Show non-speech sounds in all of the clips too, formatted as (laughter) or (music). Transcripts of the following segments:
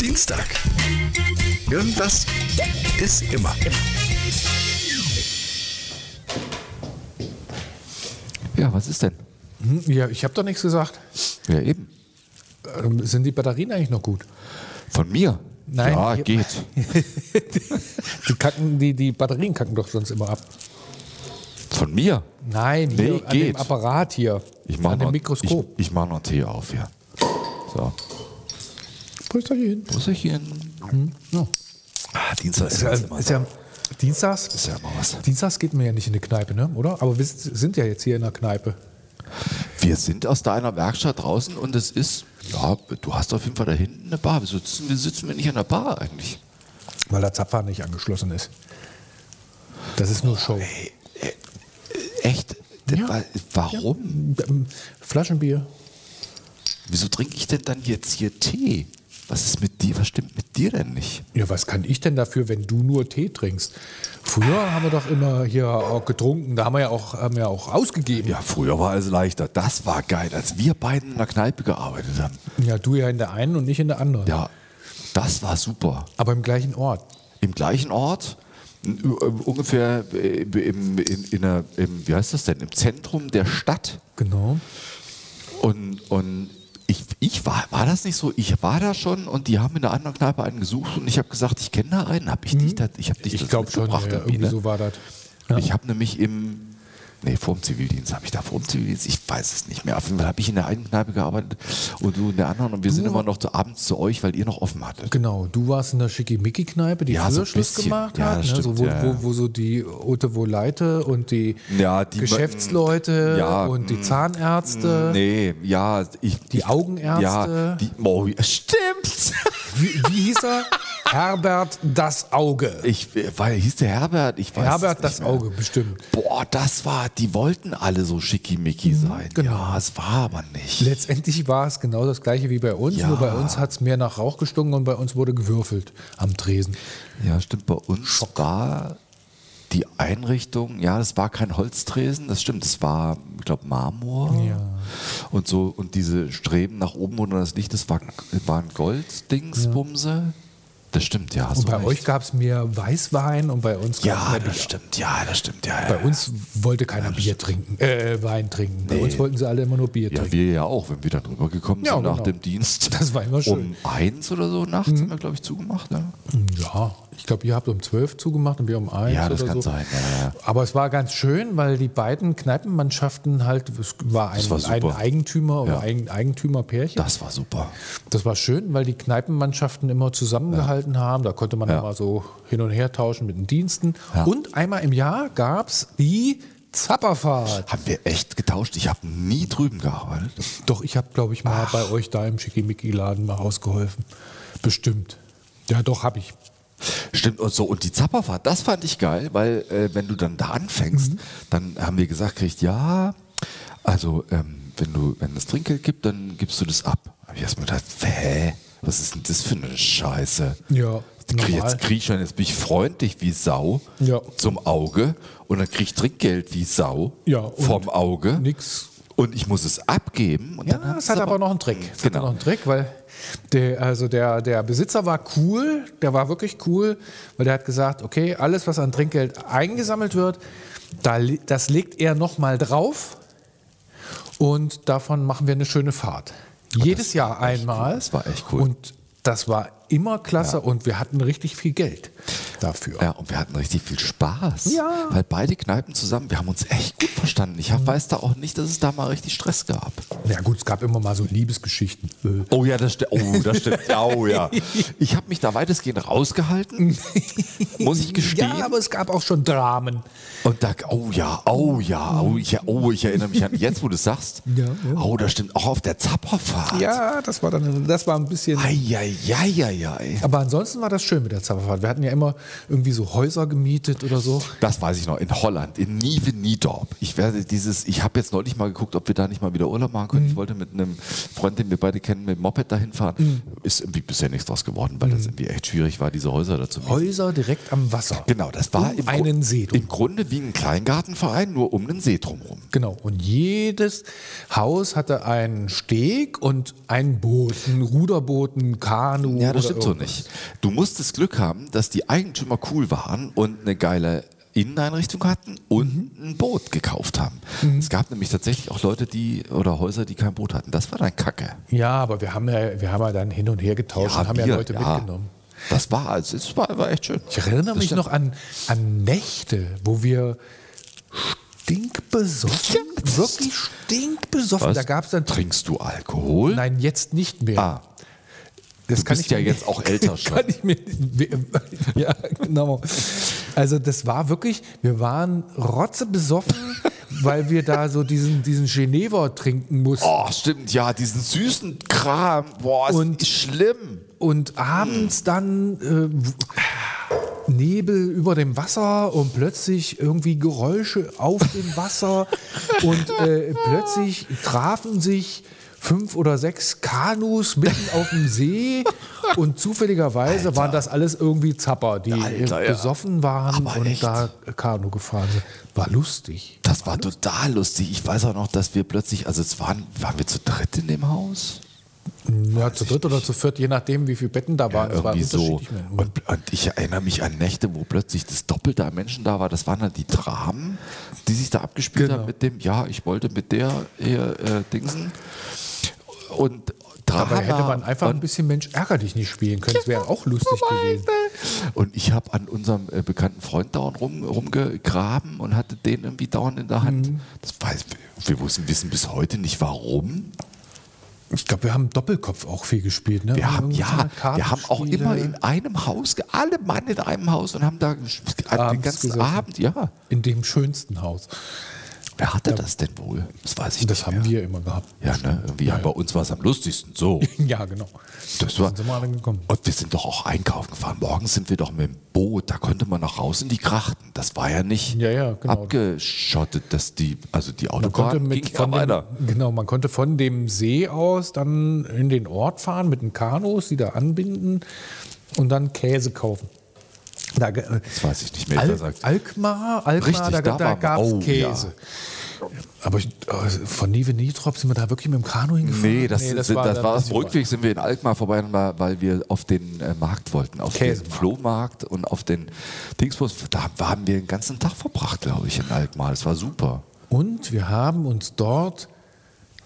Dienstag. Irgendwas ist immer. Ja, was ist denn? Hm, Ja, ich habe doch nichts gesagt. Ja, eben. Ähm, Sind die Batterien eigentlich noch gut? Von mir? Nein, Ja, geht. (laughs) Die, kacken, die, die Batterien kacken doch sonst immer ab. Von mir? Nein, hier Nee, an dem geht. Apparat hier. Ich mach an dem noch, Mikroskop. Ich, ich mache noch Tee auf, ja. So. Prösterchen. Prösterchen. Ja. Ah, Dienstag ist, Ist ja, immer ist so. ja, Dienstags, ist ja immer was. Dienstags geht man ja nicht in die Kneipe, ne? oder? Aber wir sind ja jetzt hier in der Kneipe. Wir sind aus deiner Werkstatt draußen und es ist, ja, du hast auf jeden Fall da hinten eine Bar. Wieso sitzen wir, sitzen wir nicht an der Bar eigentlich? Weil der Zapfer nicht angeschlossen ist. Das ist nur Show. Echt? Ja. Wa- Warum? Ähm, Flaschenbier. Wieso trinke ich denn dann jetzt hier Tee? Was ist mit dir? Was stimmt mit dir denn nicht? Ja, was kann ich denn dafür, wenn du nur Tee trinkst? Früher haben wir doch immer hier auch getrunken, da haben wir ja auch, haben wir ja auch ausgegeben. Ja, früher war es leichter. Das war geil, als wir beiden in der Kneipe gearbeitet haben. Ja, du ja in der einen und ich in der anderen. Ja, das war super. Aber im gleichen Ort. Im gleichen Ort, äh, ungefähr äh, im, in, in der, im, wie heißt das denn, im Zentrum der Stadt. Genau. Und, und ich, ich war, war das nicht so? Ich war da schon und die haben in der anderen Kneipe einen gesucht und ich habe gesagt, ich kenne da einen. Hab ich dich da, ich habe dich Ich dazu glaube schon, ja, ja, irgendwie, ne? so war das. Ich habe nämlich im, nee, vor dem Zivildienst, habe ich da vor dem Zivildienst, ich weiß es nicht mehr. Auf jeden Fall habe ich in der einen Kneipe gearbeitet und du in der anderen und wir sind immer noch zu, abends zu euch, weil ihr noch offen hattet. Genau, du warst in der Schickimicki-Kneipe, die Ja, so früher ein Schluss gemacht Ja, hat, ne? so, wo, ja. Wo, wo so die Ote Woleite und die, Ja, die- Geschäftsleute Ja, und die mm, Zahnärzte, Nee, ja, ich. die Augenärzte. Ja, die, oh, (laughs) stimmt. Wie, wie hieß er? (laughs) Herbert das Auge. Ich, weil hieß der Herbert, ich weiß Herbert das. Auge, bestimmt. Boah, das war, die wollten alle so schickimicki sein. genau. Ja, es war aber nicht. Letztendlich war es genau das gleiche wie bei uns, Ja. nur bei uns hat es mehr nach Rauch gestunken und bei uns wurde gewürfelt am Tresen. Ja, stimmt. Bei uns war die Einrichtung, ja, das war kein Holztresen, das stimmt, das war, ich glaube, Marmor. Ja. Und so, und diese Streben nach oben oder das Licht, das war, waren Golddingsbumse. Das stimmt, ja. Und bei recht. euch gab es mehr Weißwein und bei uns gab's Ja, mehr das Bier. stimmt, ja, das stimmt, ja. ja. Bei uns wollte keiner Bier trinken, äh, Wein trinken. Bei uns wollten sie alle immer nur Bier Ja, trinken. wir ja auch, wenn wir dann drüber gekommen Ja, sind nach genau. dem Dienst. Das war immer schön. Mhm. Um eins oder so nachts haben wir, glaube ich, zugemacht. Ne? Ja, ich glaube, ihr habt um 12 zugemacht und wir um 1 Ja, das oder kann so. sein, ja, ja. Aber es war ganz schön, weil die beiden Kneipenmannschaften halt, es war ein, war ein. Eigentümer oder Ja. ein Eigentümerpärchen. Das war super. Das war schön, weil die Kneipenmannschaften immer zusammengehalten haben. Da konnte man immer so hin und her tauschen mit den Diensten. Und einmal im Jahr gab es die Zapperfahrt. Haben wir echt getauscht. Ich habe nie drüben gearbeitet. Doch, ich habe, glaube ich, mal bei euch da im Schickimicki-Laden mal ausgeholfen. Bestimmt. Ja, doch, habe ich. Stimmt, und so. Und die Zapperfahrt, das fand ich geil, weil äh, wenn du dann da anfängst, Mhm. dann haben wir gesagt, kriegt, ja, also ähm, wenn du, wenn es Trinkgeld gibt, dann gibst du das ab. Hab ich erst mal gedacht, hä? Was ist denn das für eine Scheiße? Ja, normal. jetzt krieg ich schon, jetzt bin ich freundlich wie Sau Ja. zum Auge und dann krieg ich Trinkgeld wie Sau Ja, vom Auge. Nix. Und ich muss es abgeben. Und Ja, es hat aber noch einen Trick. Es hat Genau. noch einen Trick, weil der, also der, der Besitzer war cool, der war wirklich cool, weil der hat gesagt, okay, alles, was an Trinkgeld eingesammelt wird, da, das legt er nochmal drauf und davon machen wir eine schöne Fahrt. Jedes Jahr einmal. cool. Das war echt cool. Und das war immer klasse und wir hatten richtig viel Geld dafür. Ja, und wir hatten richtig viel Spaß. Ja. Weil beide Kneipen zusammen, wir haben uns echt gut verstanden. Ich hab, weiß da auch nicht, dass es da mal richtig Stress gab. Ja gut, es gab immer mal so Liebesgeschichten. Äh, Oh ja, das stimmt. Oh, das stimmt. (laughs) Oh ja. Ich habe mich da weitestgehend rausgehalten, muss ich (laughs) gestehen. Ja, aber es gab auch schon Dramen. und da, oh ja, oh ja, oh ich, oh, ich erinnere mich an, (laughs) jetzt wo du es sagst. Ja, ja. Oh, das stimmt. Auch auf der Zapperfahrt. Ja, das war dann, das war ein bisschen. Eieieiei. Aber ansonsten war das schön mit der Zapperfahrt. Wir hatten ja immer irgendwie so Häuser gemietet oder so. Das weiß ich noch, in Holland, in Nieve-Niedorp. Ich werde dieses, ich habe jetzt neulich mal geguckt, ob wir da nicht mal wieder Urlaub machen können. Ich wollte mit einem Freund, den wir beide kennen, mit dem Moped dahin fahren. Ist irgendwie bisher nichts draus geworden, weil das irgendwie echt schwierig war, diese Häuser dazu mieten. Häuser direkt am Wasser. Genau, das war Um im, einen See drum. im Grunde wie ein Kleingartenverein, nur um einen See drumherum. Genau. Und jedes Haus hatte einen Steg und ein Boot, ein Ruderboot, ein Kanu. Ja, das stimmt so irgendwas. nicht. Du musstest Glück haben, dass die Eigentümer cool waren und eine geile Inneneinrichtung hatten und Mhm. ein Boot gekauft haben. Es gab nämlich tatsächlich auch Leute, die oder Häuser, die kein Boot hatten. Das war dann Kacke. Ja, aber wir haben ja, wir haben ja dann hin und her getauscht und haben ja wir, Leute mitgenommen. Das war, also, es war, war echt schön. Ich erinnere Das mich stimmt. noch an, an Nächte, wo wir stinkbesoffen, wirklich stinkbesoffen. Was? Da gab es dann. Trinkst du Alkohol? Nein, jetzt nicht mehr. Ah, das du bist ja mir- jetzt auch älter (laughs) schon. kann ich mir, (laughs) ja, genau. Also das war wirklich, wir waren rotzebesoffen, (laughs) weil wir da so diesen, diesen Genever trinken mussten. Oh, stimmt, ja, diesen süßen Kram. Boah, ist Und- schlimm. Und abends dann äh, Nebel über dem Wasser und plötzlich irgendwie Geräusche auf dem Wasser und äh, plötzlich trafen sich fünf oder sechs Kanus mitten (laughs) auf dem See und zufälligerweise waren das alles irgendwie Zapper, die Alter, ja. besoffen waren Aber und echt? da Kanu gefahren sind. War lustig. Das war total lustig. Ich weiß auch noch, dass wir plötzlich, also es waren, waren wir zu dritt in dem Haus? Ja, zu dritt oder zu viert, je nachdem, wie viele Betten da waren. Es war irgendwie so. Und, und ich erinnere mich an Nächte, wo plötzlich das Doppelte an Menschen da war. Das waren dann die Dramen, die sich da abgespielt Genau. haben mit dem, ja, ich wollte mit der hier äh, Dingsen. Und. Dabei hätte man einfach ein bisschen Mensch ärger dich nicht spielen können. Das wäre auch lustig gewesen. und ich habe an unserem äh, bekannten Freund dauernd rum, rumgegraben und hatte den irgendwie dauernd in der Hand. Mhm. Das weiß, wir wussten, wissen bis heute nicht warum. Ich glaube, wir haben Doppelkopf auch viel gespielt. Ne? Wir haben, ja, wir haben auch immer in einem Haus, alle Mann in einem Haus und haben da den ganzen gesessen. Abend, ja. in dem schönsten Haus. Wer hatte das denn wohl? Das weiß ich Das nicht haben mehr. wir immer gehabt. Ja, ne? Irgendwie ja, bei uns war es am lustigsten. So. (laughs) Ja, genau. Das war, sind wir alle gekommen. und wir sind doch auch einkaufen gefahren. Morgens sind wir doch mit dem Boot, da konnte man noch raus in die Krachten. Das war ja nicht Ja, ja, genau. abgeschottet, dass die, also die Man konnte Autobahn mit ging ja von weiter. dem, genau, man konnte von dem See aus dann in den Ort fahren mit den Kanus, die da anbinden und dann Käse kaufen. Da, Das weiß ich nicht mehr, Al sagt. Alkmaar, Alkmaar Richtig, da, da da, gab es Oh, Käse. Aber ich, äh, von Nive Nitrop sind wir da wirklich mit dem Kanu hingefahren? Nee, das, das, war, das war das Rückweg, sind wir in Alkmaar vorbei, weil wir auf den äh, Markt wollten, auf den Käsemarkt. Flohmarkt und auf den Dingsbus. Da haben wir den ganzen Tag verbracht, glaube ich, in Alkmaar. Das war super. Und wir haben uns dort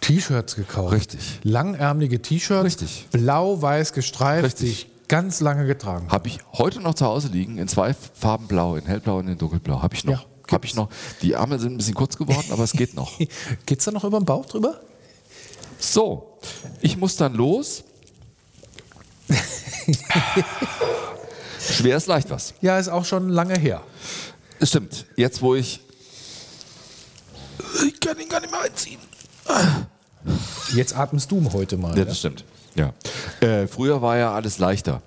T-Shirts gekauft. Richtig. Langärmelige T-Shirts. Richtig. Blau-weiß gestreift, Richtig. Ganz lange getragen habe. Ich heute noch zu Hause liegen, in zwei Farben blau, in hellblau und in dunkelblau. Habe ich noch. Ja, Habe ich noch. Die Ärmel sind ein bisschen kurz geworden, aber es geht noch. (laughs) Geht's da noch über den Bauch drüber? So, ich muss dann los. Schwer ist leicht was. Ja, ist auch schon lange her. Es stimmt. Jetzt, wo ich. Ich kann ihn gar nicht mehr einziehen. Jetzt atmest du heute mal. Ja, Ja, das stimmt. Ja. Äh, früher war ja alles leichter.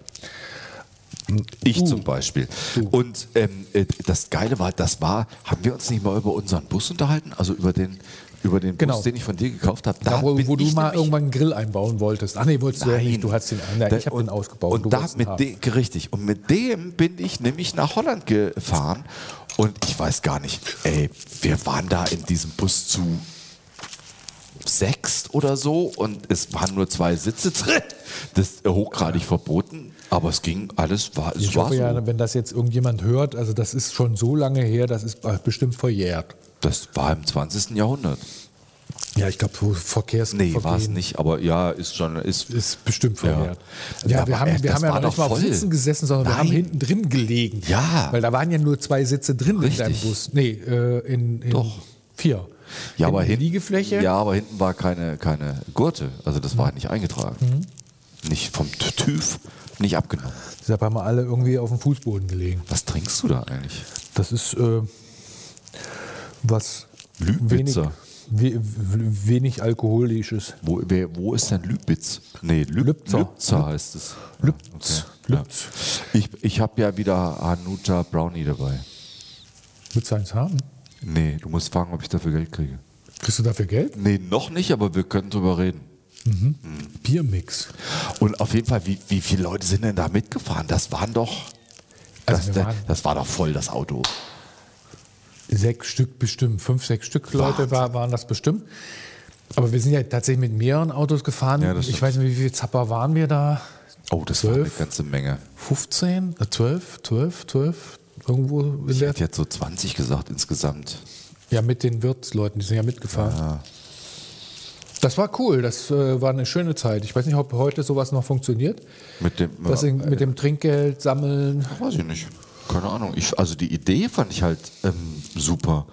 Ich zum Beispiel. Und ähm, äh, das Geile war, das war, haben wir uns nicht mal über unseren Bus unterhalten? Also über den, über den Genau. Bus, den ich von dir gekauft habe. Da, wo, bin wo du mal irgendwann einen Grill einbauen wolltest. Ach nee, wolltest du ja Nein. nicht. Du hast den, nein, Da- ich habe und- den ausgebaut. Und du da mit dem, richtig. Und mit dem bin ich nämlich nach Holland gefahren. Und ich weiß gar nicht, ey, wir waren da in diesem Bus zu sechs oder so und es waren nur zwei Sitze drin. Das ist hochgradig verboten, aber es ging alles, war, es Ich war hoffe so. ja, wenn das jetzt irgendjemand hört, also das ist schon so lange her, das ist bestimmt verjährt. Das war im 20. Jahrhundert. Ja, ich glaube, so Verkehrsvergehen Nee, war es nicht, aber ja, ist schon, ist, ist bestimmt Ja. verjährt. Ja, Ja, aber wir haben, echt, wir haben ja noch nicht mal auf. Sitzen gesessen, sondern wir haben Nein. hinten drin gelegen. Ja. Weil da waren ja nur zwei Sitze drin in deinem Richtig. Bus. Nee, äh, in, in Doch. vier. Ja, aber hinten, Liegefläche. Ja, aber hinten war keine, keine Gurte, also das war nicht eingetragen. Mhm. Nicht vom TÜV, nicht abgenommen. Deshalb haben wir alle irgendwie auf dem Fußboden gelegen. Was trinkst du da eigentlich? Das ist äh, was wenig, we, wenig alkoholisches. Wo, wer, wo ist denn Lübitz? Nee, Lüb, Lübzer. Lübzer heißt es. Lübz. Ja. Ich, ich habe ja wieder Hanuta Brownie dabei. Willst du eins haben? Nee, du musst fragen, ob ich dafür Geld kriege. Kriegst du dafür Geld? Nee, noch nicht, aber wir können drüber reden. Biermix. Und auf jeden Fall, wie, wie viele Leute sind denn da mitgefahren? Das waren doch. Also das, waren- das war doch voll das Auto. Sechs Stück bestimmt, fünf, sechs Stück Leute war, waren das bestimmt. Aber wir sind ja tatsächlich mit mehreren Autos gefahren. Ja, ich weiß nicht, wie viele Zapper waren wir da? Oh, das war eine ganze Menge. 15, äh, 12, 12, 12, irgendwo in Ich hätte jetzt so 20 gesagt insgesamt. Ja, mit den Wirtsleuten, die sind ja mitgefahren. Das war cool, das äh, war eine schöne Zeit. Ich weiß nicht, ob heute sowas noch funktioniert. Mit dem, Das in, mit dem Trinkgeld sammeln. Weiß ich nicht. Keine Ahnung. Ich, also die Idee fand ich halt ähm, super,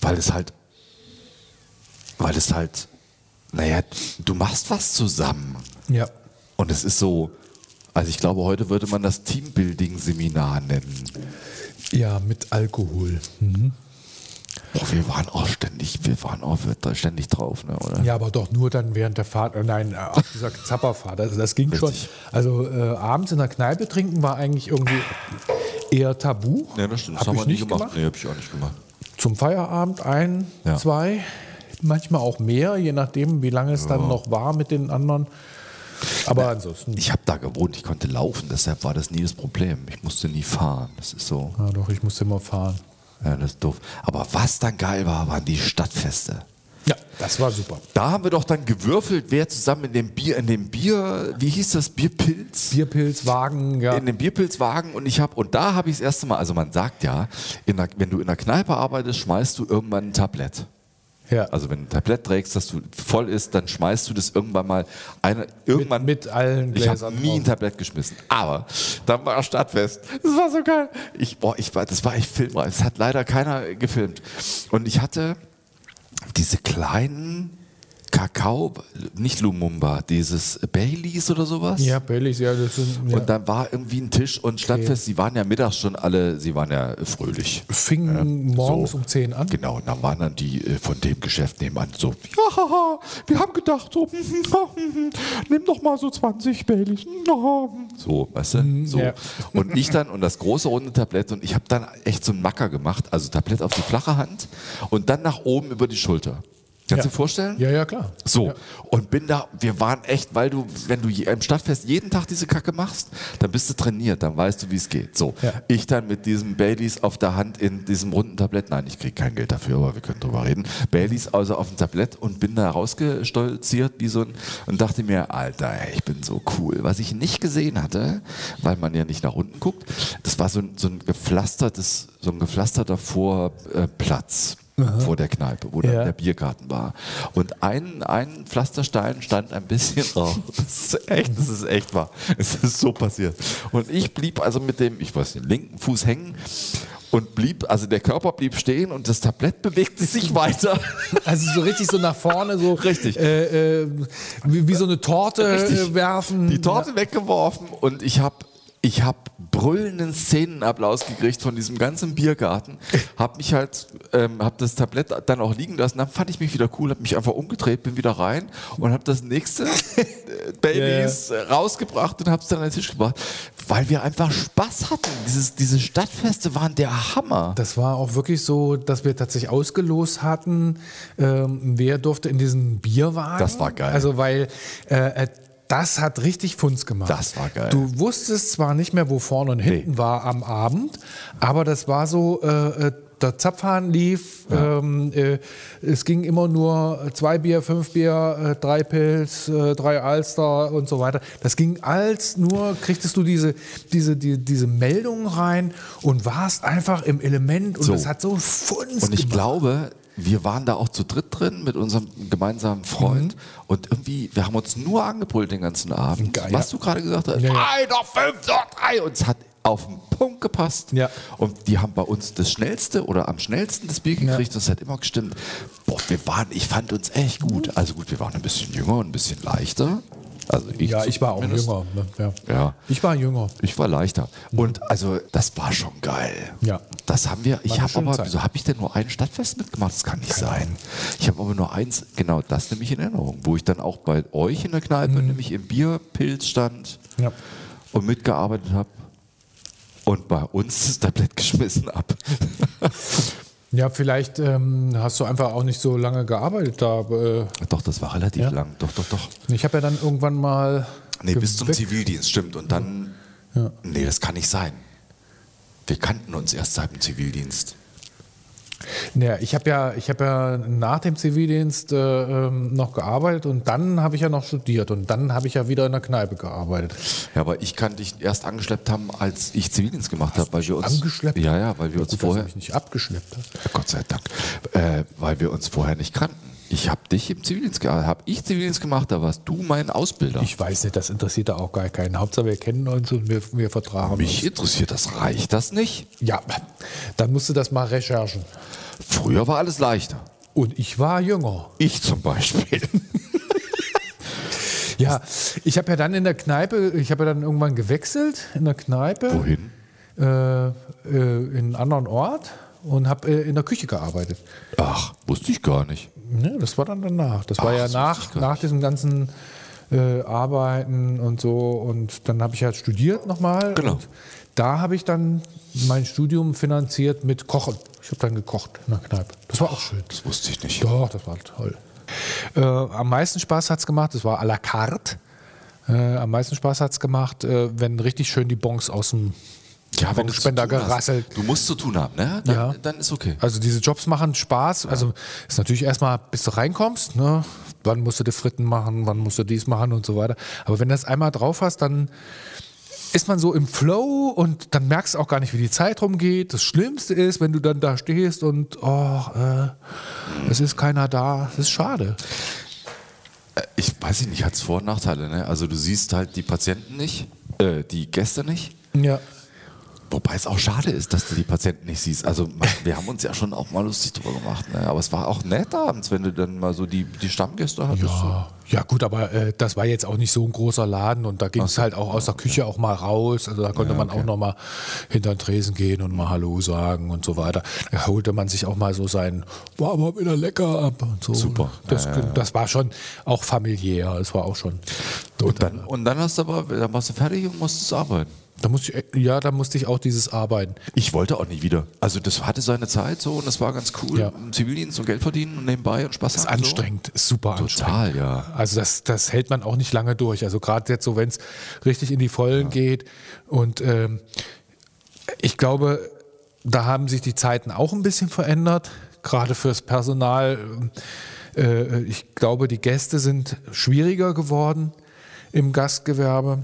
weil es halt, weil es halt, naja, du machst was zusammen. Ja. Und es ist so, also ich glaube, heute würde man das Teambuilding-Seminar nennen. Ja, mit Alkohol. Boah, wir waren auch ständig, wir waren auch ständig drauf, ne, oder? Ja, aber doch nur dann während der Fahrt, äh, nein, äh, auf dieser Zapperfahrt. Also das ging schon. Richtig. Also äh, abends in der Kneipe trinken war eigentlich irgendwie eher tabu. Ja, das stimmt. Hab haben ich wir nicht gemacht. gemacht. Nee, hab ich auch nicht gemacht. Zum Feierabend ein, Ja. zwei, manchmal auch mehr, je nachdem, wie lange es dann noch war mit den anderen. Aber ansonsten, Ich habe da gewohnt, ich konnte laufen, deshalb war das nie das Problem. Ich musste nie fahren. Das ist so, ja doch, ich musste immer fahren. ja, das ist doof. Aber was dann geil war, waren die Stadtfeste. Ja, das war super. Da haben wir doch dann gewürfelt, wer zusammen in dem Bier, in dem Bier, wie hieß das, Bierpilz? Bierpilz, Wagen, ja. in dem Bierpilzwagen und ich habe und da habe ich das erste Mal, also man sagt ja, der, wenn du in der Kneipe arbeitest, schmeißt du irgendwann ein Tablett. Ja. Also wenn du ein Tablett trägst, das du voll ist, dann schmeißt du das irgendwann mal eine, irgendwann mit allen Ich habe Gläsern nie ein. Tablett geschmissen, aber dann war Stadtfest. Das war so geil. Ich, boah, ich war, das war echt filmreif. Es hat leider keiner gefilmt. Und ich hatte diese kleinen Kakao, nicht Lumumba, dieses Baileys oder sowas. ja, Baileys, ja, das sind, ja. Und dann war irgendwie ein Tisch und Stadtfest, sie waren ja mittags schon alle, sie waren ja fröhlich. fing morgens so. um 10 an. Genau, und dann waren dann die äh, von dem Geschäft nebenan so, ja, haha, wir haben gedacht, so, (laughs) nimm doch mal so 20 Baileys. So, weißt du? So. ja. Und ich dann, und das große runde Tablett, und ich habe dann echt so einen Macker gemacht, also Tablett auf die flache Hand und dann nach oben über die Schulter. Kannst du Ja. dir vorstellen? Ja, ja, klar. So, Ja. und bin da, wir waren echt, weil du, wenn du im Stadtfest jeden Tag diese Kacke machst, dann bist du trainiert, dann weißt du, wie es geht. So, Ja. ich dann mit diesem Baileys auf der Hand in diesem runden Tablett, nein, ich kriege kein Geld dafür, aber wir können drüber reden. Baileys also auf dem Tablett und bin da rausgestolziert wie so ein, und dachte mir, Alter, ich bin so cool. Was ich nicht gesehen hatte, weil man ja nicht nach unten guckt, das war so ein, so ein gepflastertes, so ein gepflasterter Vorplatz. Vor der Kneipe, wo dann Ja. der Biergarten war. Und ein, ein Pflasterstein stand ein bisschen (laughs) raus. Das ist echt, das ist echt wahr. Es ist so passiert. Und ich blieb also mit dem, ich weiß nicht, linken Fuß hängen und blieb, also der Körper blieb stehen und das Tablett (laughs) bewegte sich weiter. Also so richtig so nach vorne, so Richtig. Äh, äh, wie, wie so eine Torte Richtig. äh, werfen. Die Torte weggeworfen und ich habe ich hab brüllenden Szenenapplaus gekriegt von diesem ganzen Biergarten. Hab mich halt, ähm, hab das Tablett dann auch liegen lassen. Dann fand ich mich wieder cool, hab mich einfach umgedreht, bin wieder rein und hab das nächste äh, (laughs) Baileys äh, rausgebracht und hab's dann an den Tisch gebracht, weil wir einfach Spaß hatten. Dieses, diese Stadtfeste waren der Hammer. Das war auch wirklich so, dass wir tatsächlich ausgelost hatten, ähm, wer durfte in diesen Bierwagen. Das war geil. Also weil äh, äh, das hat richtig Funz gemacht. Das war geil. Du wusstest zwar nicht mehr, wo vorne und hinten war am Abend, aber das war so, äh, äh, der Zapfhahn lief, ähm, äh, es ging immer nur zwei Bier, fünf Bier, äh, drei Pilz, äh, drei Alster und so weiter. Das ging als nur, kriegtest du diese, diese, die, diese Meldung rein und warst einfach im Element und So. das hat so Funz Und ich gemacht. glaube, wir waren da auch zu dritt drin mit unserem gemeinsamen Freund und irgendwie, wir haben uns nur angepult den ganzen Abend. Geil, was ja. du gerade gesagt hast, Ja, ja. noch fünf, drei und es hat auf den Punkt gepasst. Ja. Und die haben bei uns das schnellste oder am schnellsten das Bier gekriegt, das hat immer gestimmt. Boah, wir waren, ich fand uns echt gut. Also gut, wir waren ein bisschen jünger und ein bisschen leichter. Also ich ja, ich war auch jünger. ne? Ja. Ja. Ich war jünger. Ich war leichter. Und also, das war schon geil. Ja. Das haben wir. Ich habe aber, Zeit. wieso habe ich denn nur ein Stadtfest mitgemacht? Das kann nicht sein. Ich habe aber nur eins, genau das nämlich in Erinnerung, wo ich dann auch bei euch in der Kneipe, Mhm. nämlich im Bierpilz stand. Ja. und mitgearbeitet habe. Und bei uns das Tablett (laughs) geschmissen ab. Ja, vielleicht ähm, hast du einfach auch nicht so lange gearbeitet da. Äh, doch, das war relativ Ja. lang. Doch, doch, doch. ich habe ja dann irgendwann mal. Nee, bis zum Zivildienst, stimmt. Und dann. Ja. Nee, das kann nicht sein. Wir kannten uns erst seit dem Zivildienst. Naja, ich habe ja, ich hab ja nach dem Zivildienst äh, ähm, noch gearbeitet und dann habe ich ja noch studiert und dann habe ich ja wieder in der Kneipe gearbeitet. Ja, aber ich kann dich erst angeschleppt haben, als ich Zivildienst gemacht habe, weil wir uns. angeschleppt? Ja, ja, weil wir uns Gut, vorher. mich nicht abgeschleppt hast. Gott sei Dank. Äh, weil wir uns vorher nicht kannten. Ich habe dich im Zivildienst gemacht. Habe ich Zivildienst gemacht, da warst du mein Ausbilder. Ich weiß nicht, das interessiert da auch gar keinen. Hauptsache wir kennen uns und wir, wir vertragen Mich uns. interessiert das, reicht das nicht? Ja, dann musst du das mal recherchen. Früher war alles leichter. Und ich war jünger. Ich zum Beispiel. (laughs) Ja, ich habe ja dann in der Kneipe, ich habe ja dann irgendwann gewechselt in der Kneipe. Wohin? Äh, äh, in einen anderen Ort und habe äh, in der Küche gearbeitet. Ach, wusste ich gar nicht. Ne, das war dann danach. Das war Ach, ja das nach, nach nicht. diesem ganzen äh, Arbeiten und so. Und dann habe ich halt studiert nochmal. Genau. Da habe ich dann mein Studium finanziert mit Kochen. Ich habe dann gekocht in der Kneipe. Das war auch schön. Das wusste ich nicht. Doch, das war toll. Äh, am meisten Spaß hat es gemacht, das war à la carte. Äh, am meisten Spaß hat es gemacht, äh, wenn richtig schön die Bons aus dem Ja, wenn du hast. gerasselt. Du musst zu tun haben, ne? Dann, Ja. dann ist okay. Also diese Jobs machen Spaß. Also ist natürlich erstmal, bis du reinkommst, ne? wann musst du die Fritten machen, wann musst du dies machen und so weiter. Aber wenn du das einmal drauf hast, dann ist man so im Flow und dann merkst du auch gar nicht, wie die Zeit rumgeht. Das Schlimmste ist, wenn du dann da stehst und oh, äh, es ist keiner da. Das ist schade. Ich weiß nicht, hat es Vor- und Nachteile, ne? Also du siehst halt die Patienten nicht, äh, die Gäste nicht. Ja. Wobei es auch schade ist, dass du die Patienten nicht siehst. Also wir haben uns ja schon auch mal lustig drüber gemacht. Ne? Aber es war auch nett abends, wenn du dann mal so die, die Stammgäste hattest. Ja, ja gut, aber äh, das war jetzt auch nicht so ein großer Laden und da ging es halt auch aus der Küche auch mal raus. Also da konnte man auch noch mal hinter den Tresen gehen und mal Hallo sagen und so weiter. Da holte man sich auch mal so sein, war aber wieder lecker ab und so. Super. Das, das war schon auch familiär. Es war auch schon. Und, dann, und dann hast du aber, dann warst du fertig und musstest arbeiten. Da musste ich, ja, da musste ich auch dieses Arbeiten. Ich wollte auch nicht wieder. Also das hatte seine Zeit so und das war ganz cool. Ja. Zivildienst und Geld verdienen und nebenbei und Spaß Das ist haben. anstrengend, ist super So. anstrengend. Total, ja. Also das, das hält man auch nicht lange durch. Also gerade jetzt so, wenn es richtig in die Vollen geht. Und ähm, ich glaube, da haben sich die Zeiten auch ein bisschen verändert, gerade fürs Personal. Äh, ich glaube, die Gäste sind schwieriger geworden im Gastgewerbe.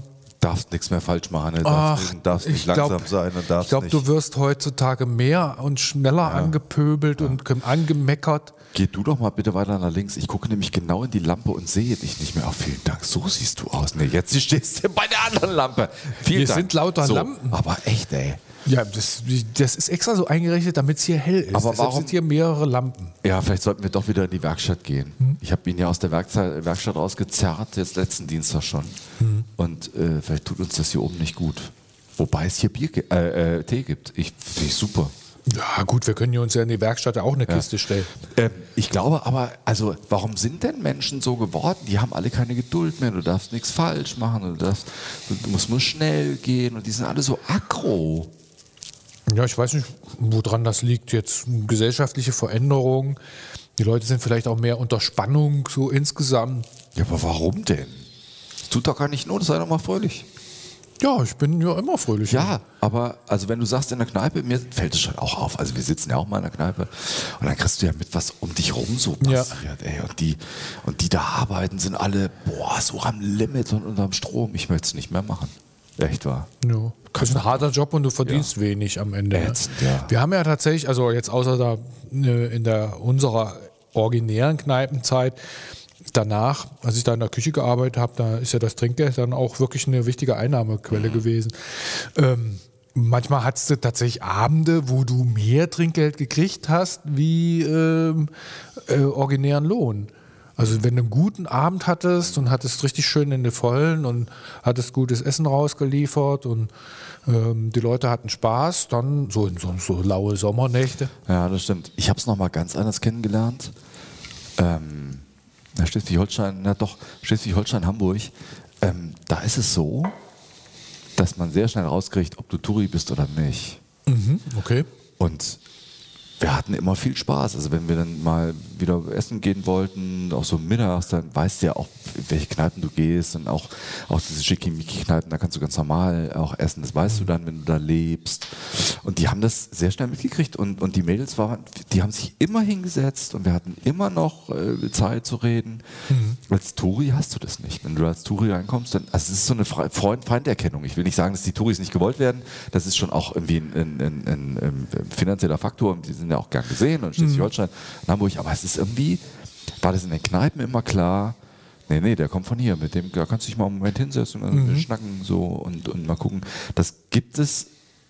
Darfst nichts mehr falsch machen, ne? Ach, darfst, nicht- darfst ich nicht langsam glaub- sein und Ich darfst glaube, nicht. du wirst heutzutage mehr und schneller angepöbelt und ge- angemeckert. Geh du doch mal bitte weiter nach links. Ich gucke nämlich genau in die Lampe und sehe dich nicht mehr. Oh, vielen Dank. So siehst du aus. Nee, jetzt (laughs) stehst du bei der anderen Lampe. Vielen Wir Dank. sind lauter so, Lampen. Aber echt, ey. Ja, das, das ist extra so eingerichtet, damit es hier hell ist. Aber Deshalb warum- sind hier mehrere Lampen. Ja, vielleicht sollten wir doch wieder in die Werkstatt gehen. Hm. Ich habe ihn ja aus der Werkstatt, Werkstatt rausgezerrt, jetzt letzten Dienstag schon. Hm. Und äh, vielleicht tut uns das hier oben nicht gut. Wobei es hier Bier, äh, äh, Tee gibt. Ich finde ich super. Ja, gut, wir können hier uns ja in die Werkstatt auch eine Kiste stellen. Ähm, ich glaube aber, also warum sind denn Menschen so geworden? Die haben alle keine Geduld mehr. Du darfst nichts falsch machen. Du, darfst, du musst nur schnell gehen. Und die sind alle so aggro. Ja, ich weiß nicht, woran das liegt. Jetzt gesellschaftliche Veränderungen. Die Leute sind vielleicht auch mehr unter Spannung, so insgesamt. Ja, aber warum denn? Tut doch gar nicht not, sei doch mal fröhlich. Ja, ich bin ja immer fröhlich. Ja, aber also wenn du sagst in der Kneipe, mir fällt es schon auch auf. Also wir sitzen ja auch mal in der Kneipe und dann kriegst du ja mit, was um dich rum so Ja. passiert. Ey. Und, die, und die da arbeiten, sind alle, boah, so am Limit und unterm Strom. Ich möchte es nicht mehr machen. Echt wahr. Ja. Das ist ein harter Job und du verdienst wenig am Ende. ne? Ätzend, ja. Wir haben ja tatsächlich, also jetzt außer da äh, in der unserer originären Kneipenzeit, danach, als ich da in der Küche gearbeitet habe, da ist ja das Trinkgeld dann auch wirklich eine wichtige Mhm. Einnahmequelle gewesen. Ähm, manchmal hattest du tatsächlich Abende, wo du mehr Trinkgeld gekriegt hast wie ähm, äh, originären Lohn. Also wenn du einen guten Abend hattest und hattest richtig schön in den Vollen und hattest gutes Essen rausgeliefert und ähm, die Leute hatten Spaß, dann so in so, so laue Sommernächte. Ja, das stimmt. Ich habe es nochmal ganz anders kennengelernt. Ähm, Schleswig-Holstein, na doch, Schleswig-Holstein, Hamburg. Ähm, da ist es so, dass man sehr schnell rauskriegt, ob du Touri bist oder nicht. Okay. Und wir hatten immer viel Spaß. Also wenn wir dann mal wieder essen gehen wollten, auch so mittags, dann weißt du ja auch, in welche Kneipen du gehst und auch, auch diese Schickimicki-Kneipen, da kannst du ganz normal auch essen. Das weißt du dann, wenn du da lebst. Und die haben das sehr schnell mitgekriegt und, und die Mädels waren, die haben sich immer hingesetzt und wir hatten immer noch äh, Zeit zu reden. Als Touri hast du das nicht. Wenn du als Touri reinkommst, dann, also es ist so eine Fre- Freund-Feinderkennung. Ich will nicht sagen, dass die Touris nicht gewollt werden. Das ist schon auch irgendwie ein, ein, ein, ein, ein finanzieller Faktor. Die sind ja auch gern gesehen und Schleswig-Holstein, in Hamburg. Aber es ist irgendwie, war das in den Kneipen immer klar, nee, nee, der kommt von hier. Mit dem da kannst du dich mal einen Moment hinsetzen und dann schnacken so und, und mal gucken. Das gibt es,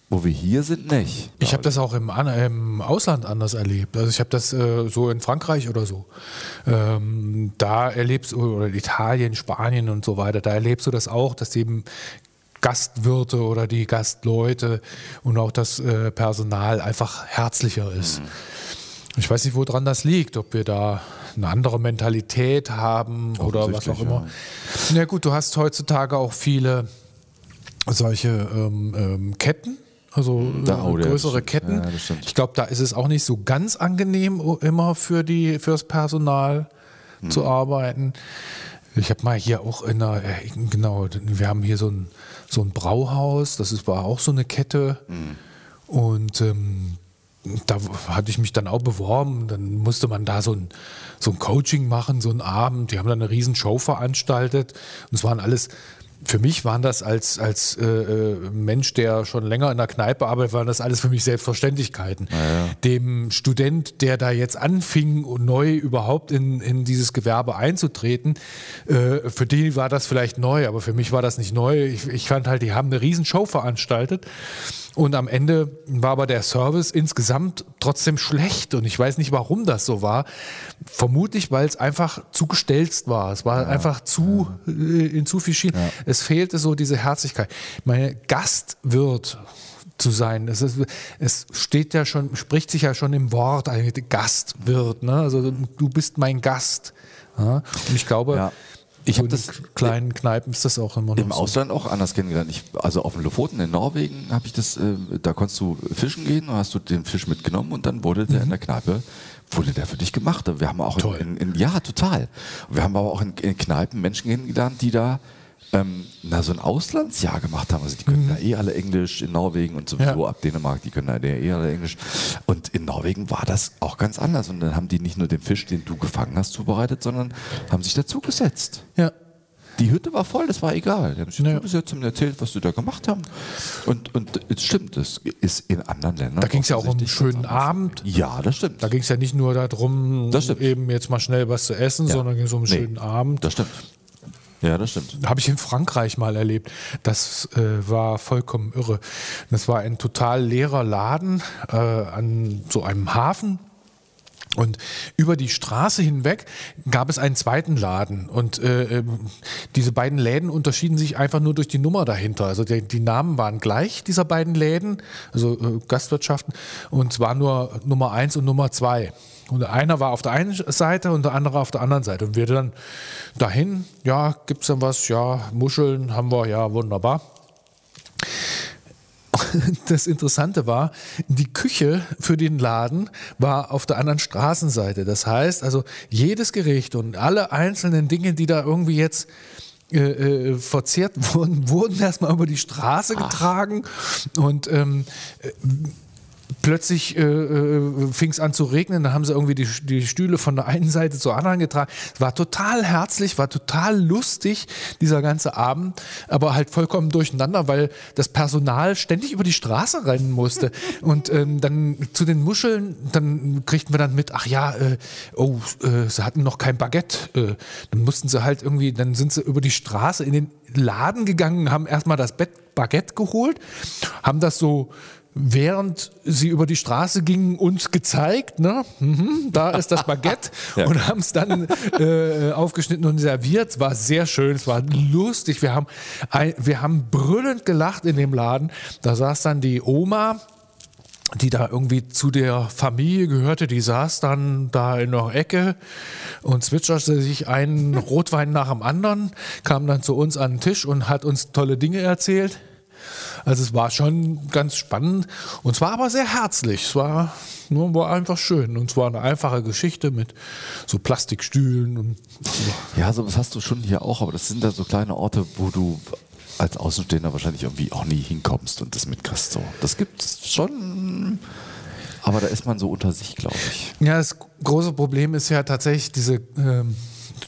wo wir hier sind, nicht. Ich habe das auch im, im Ausland anders erlebt. Also ich habe das äh, so in Frankreich oder so. Ähm, da erlebst du, oder Italien, Spanien und so weiter, da erlebst du das auch, dass eben Gastwirte oder die Gastleute und auch das äh, Personal einfach herzlicher ist. Ich weiß nicht, woran das liegt, ob wir da eine andere Mentalität haben oder was auch immer. Na ja, gut, du hast heutzutage auch viele solche ähm, ähm, Ketten, also Da- äh, oh, ja, größere stimmt. Ketten. Ja, ich glaube, da ist es auch nicht so ganz angenehm immer für die fürs Personal Hm. zu arbeiten. Ich habe mal hier auch in einer, äh, genau, wir haben hier so ein, so ein Brauhaus, das ist, war auch so eine Kette. Hm. Und ähm, da hatte ich mich dann auch beworben. Dann musste man da so ein, so ein Coaching machen, so einen Abend. Die haben dann eine riesen Show veranstaltet. Und es waren alles, für mich waren das als, als äh, äh, Mensch, der schon länger in der Kneipe arbeitet, waren das alles für mich Selbstverständlichkeiten. Dem Student, der da jetzt anfing, neu überhaupt in, in dieses Gewerbe einzutreten, äh, für die war das vielleicht neu, aber für mich war das nicht neu. Ich, ich fand halt, die haben eine riesen Show veranstaltet. Und am Ende war aber der Service insgesamt trotzdem schlecht. Und ich weiß nicht, warum das so war. Vermutlich, weil es einfach zu gestelzt war. Es war einfach zu, äh, in zu viel Schienen. Es fehlte so diese Herzlichkeit. Meine Gastwirt zu sein. Es, ist, es steht ja schon, spricht sich ja schon im Wort, ein Gastwirt. Ne? Also du bist mein Gast. Ja? Und ich glaube, Ja. Ich so hab in das- kleinen Kneipen ist das auch immer noch Im so. Ausland auch anders kennengelernt. Ich, also auf den Lofoten in Norwegen habe ich das, äh, da konntest du fischen gehen, hast du den Fisch mitgenommen und dann wurde der in der Kneipe, wurde der für dich gemacht. Wir haben auch Toll. in, in ja, total. Wir haben aber auch in, in Kneipen Menschen kennengelernt, die da ähm, na, so ein Auslandsjahr gemacht haben. Also die können da eh alle Englisch in Norwegen und sowieso Ja. ab Dänemark, die können da eh alle Englisch. Und in Norwegen war das auch ganz anders. Und dann haben die nicht nur den Fisch, den du gefangen hast, zubereitet, sondern haben sich dazugesetzt. Ja. Die Hütte war voll, das war egal. Die haben sich Ja. zugesetzt und erzählt, was sie da gemacht haben. Und, und es stimmt, das ist in anderen Ländern. Da ging es ja auch um einen schönen. Abend. Ja, das stimmt. Da ging es ja nicht nur darum, eben jetzt mal schnell was zu essen, Ja. sondern ging es um einen Nee, schönen Abend. Das stimmt. Ja, das stimmt. Habe ich in Frankreich mal erlebt. Das äh, war vollkommen irre. Das war ein total leerer Laden äh, an so einem Hafen. Und über die Straße hinweg gab es einen zweiten Laden. Und äh, ähm, diese beiden Läden unterschieden sich einfach nur durch die Nummer dahinter. Also die, die Namen waren gleich, dieser beiden Läden, also äh, Gastwirtschaften. Und zwar nur Nummer eins und Nummer zwei. Und einer war auf der einen Seite und der andere auf der anderen Seite. Und wir dann dahin, ja, gibt es denn was? Ja, Muscheln haben wir, ja, wunderbar. (laughs) Das Interessante war, die Küche für den Laden war auf der anderen Straßenseite. Das heißt, also jedes Gericht und alle einzelnen Dinge, die da irgendwie jetzt äh, äh, verzehrt (laughs) wurden, wurden erstmal über die Straße getragen und ähm, plötzlich äh, äh, fing es an zu regnen, dann haben sie irgendwie die, die Stühle von der einen Seite zur anderen getragen. Es war total herzlich, war total lustig, dieser ganze Abend, aber halt vollkommen durcheinander, weil das Personal ständig über die Straße rennen musste. (laughs) Und ähm, dann zu den Muscheln, dann kriegten wir dann mit, ach ja, äh, oh, äh, sie hatten noch kein Baguette. Äh, dann mussten sie halt irgendwie, dann sind sie über die Straße in den Laden gegangen, haben erstmal das Bett Baguette geholt, haben das so während sie über die Straße gingen, uns gezeigt, ne? Mhm, da ist das Baguette (laughs) Ja. und haben es dann äh, aufgeschnitten und serviert. Es war sehr schön, es war lustig. Wir haben, ein, wir haben brüllend gelacht in dem Laden. Da saß dann die Oma, die da irgendwie zu der Familie gehörte, die saß dann da in der Ecke und zwitscherte sich einen (laughs) Rotwein nach dem anderen, kam dann zu uns an den Tisch und hat uns tolle Dinge erzählt. Also es war schon ganz spannend und zwar aber sehr herzlich. Es war, nur war einfach schön und es war eine einfache Geschichte mit so Plastikstühlen und Ja, sowas hast du schon hier auch, aber das sind da so kleine Orte, wo du als Außenstehender wahrscheinlich irgendwie auch nie hinkommst und das mitkriegst. So. Das gibt's schon, aber da ist man so unter sich, glaube ich. Ja, das große Problem ist ja tatsächlich diese, ähm,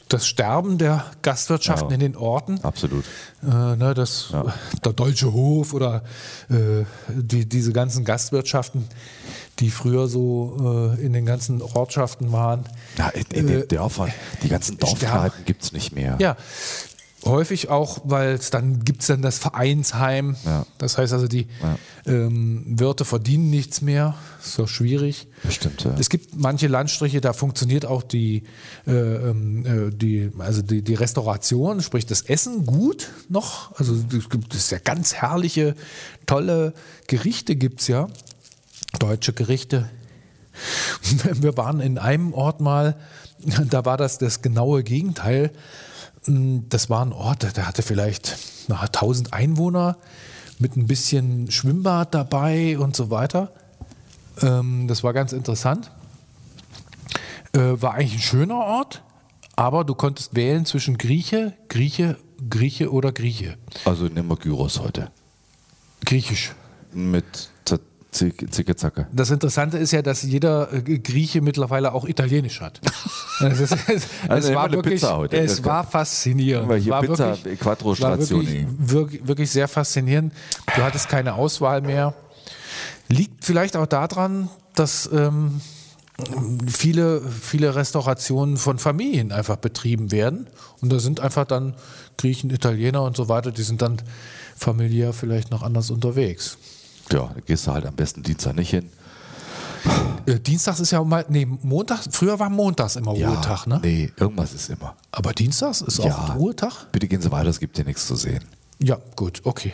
das Sterben der Gastwirtschaften Ja. in den Orten. Absolut. Äh, ne, das, Der Deutsche Hof oder äh, die, diese ganzen Gastwirtschaften, die früher so äh, in den ganzen Ortschaften waren. Ja, in, in Äh, den Dörfern, die ganzen Dorfkneipen gibt es nicht mehr. Ja, häufig auch, weil es dann gibt es dann das Vereinsheim. Ja. Das heißt also, die ähm, Wirte verdienen nichts mehr. Ist doch schwierig. Bestimmt, ja. Es gibt manche Landstriche, da funktioniert auch die, äh, ähm, äh, die, also die, die Restauration, sprich das Essen gut noch. Also es gibt es ja ganz herrliche, tolle Gerichte gibt es ja. Deutsche Gerichte. (laughs) Wir waren in einem Ort mal, da war das das genaue Gegenteil. Das war ein Ort, der hatte vielleicht na, 1000 Einwohner mit ein bisschen Schwimmbad dabei und so weiter. Ähm, das war ganz interessant. Äh, war eigentlich ein schöner Ort, aber du konntest wählen zwischen Grieche, Grieche, Grieche oder Grieche. Also nehmen wir Gyros heute. Griechisch. Mit Zicke Zacke. Das Interessante ist ja, dass jeder äh, Grieche mittlerweile auch Italienisch hat. (laughs) Es, ist, es, Also es war wirklich, Pizza heute. es war faszinierend. Hier Es war Pizza wirklich, Quattro es war wirklich, wirklich, wirklich sehr faszinierend. Du hattest keine Auswahl mehr. Liegt vielleicht auch daran, dass ähm, viele, viele Restaurationen von Familien einfach betrieben werden. Und da sind einfach dann Griechen, Italiener und so weiter, die sind dann familiär vielleicht noch anders unterwegs. Ja, gehst du halt am besten Dienstag nicht hin. Äh, Dienstags ist ja mal, nee, Montags, früher war Montags immer Ruhetag, ne? Nee, irgendwas ist immer. Aber Dienstags ist Ja. auch Ruhetag? Bitte gehen Sie weiter, es gibt hier nichts zu sehen. Ja, gut, okay.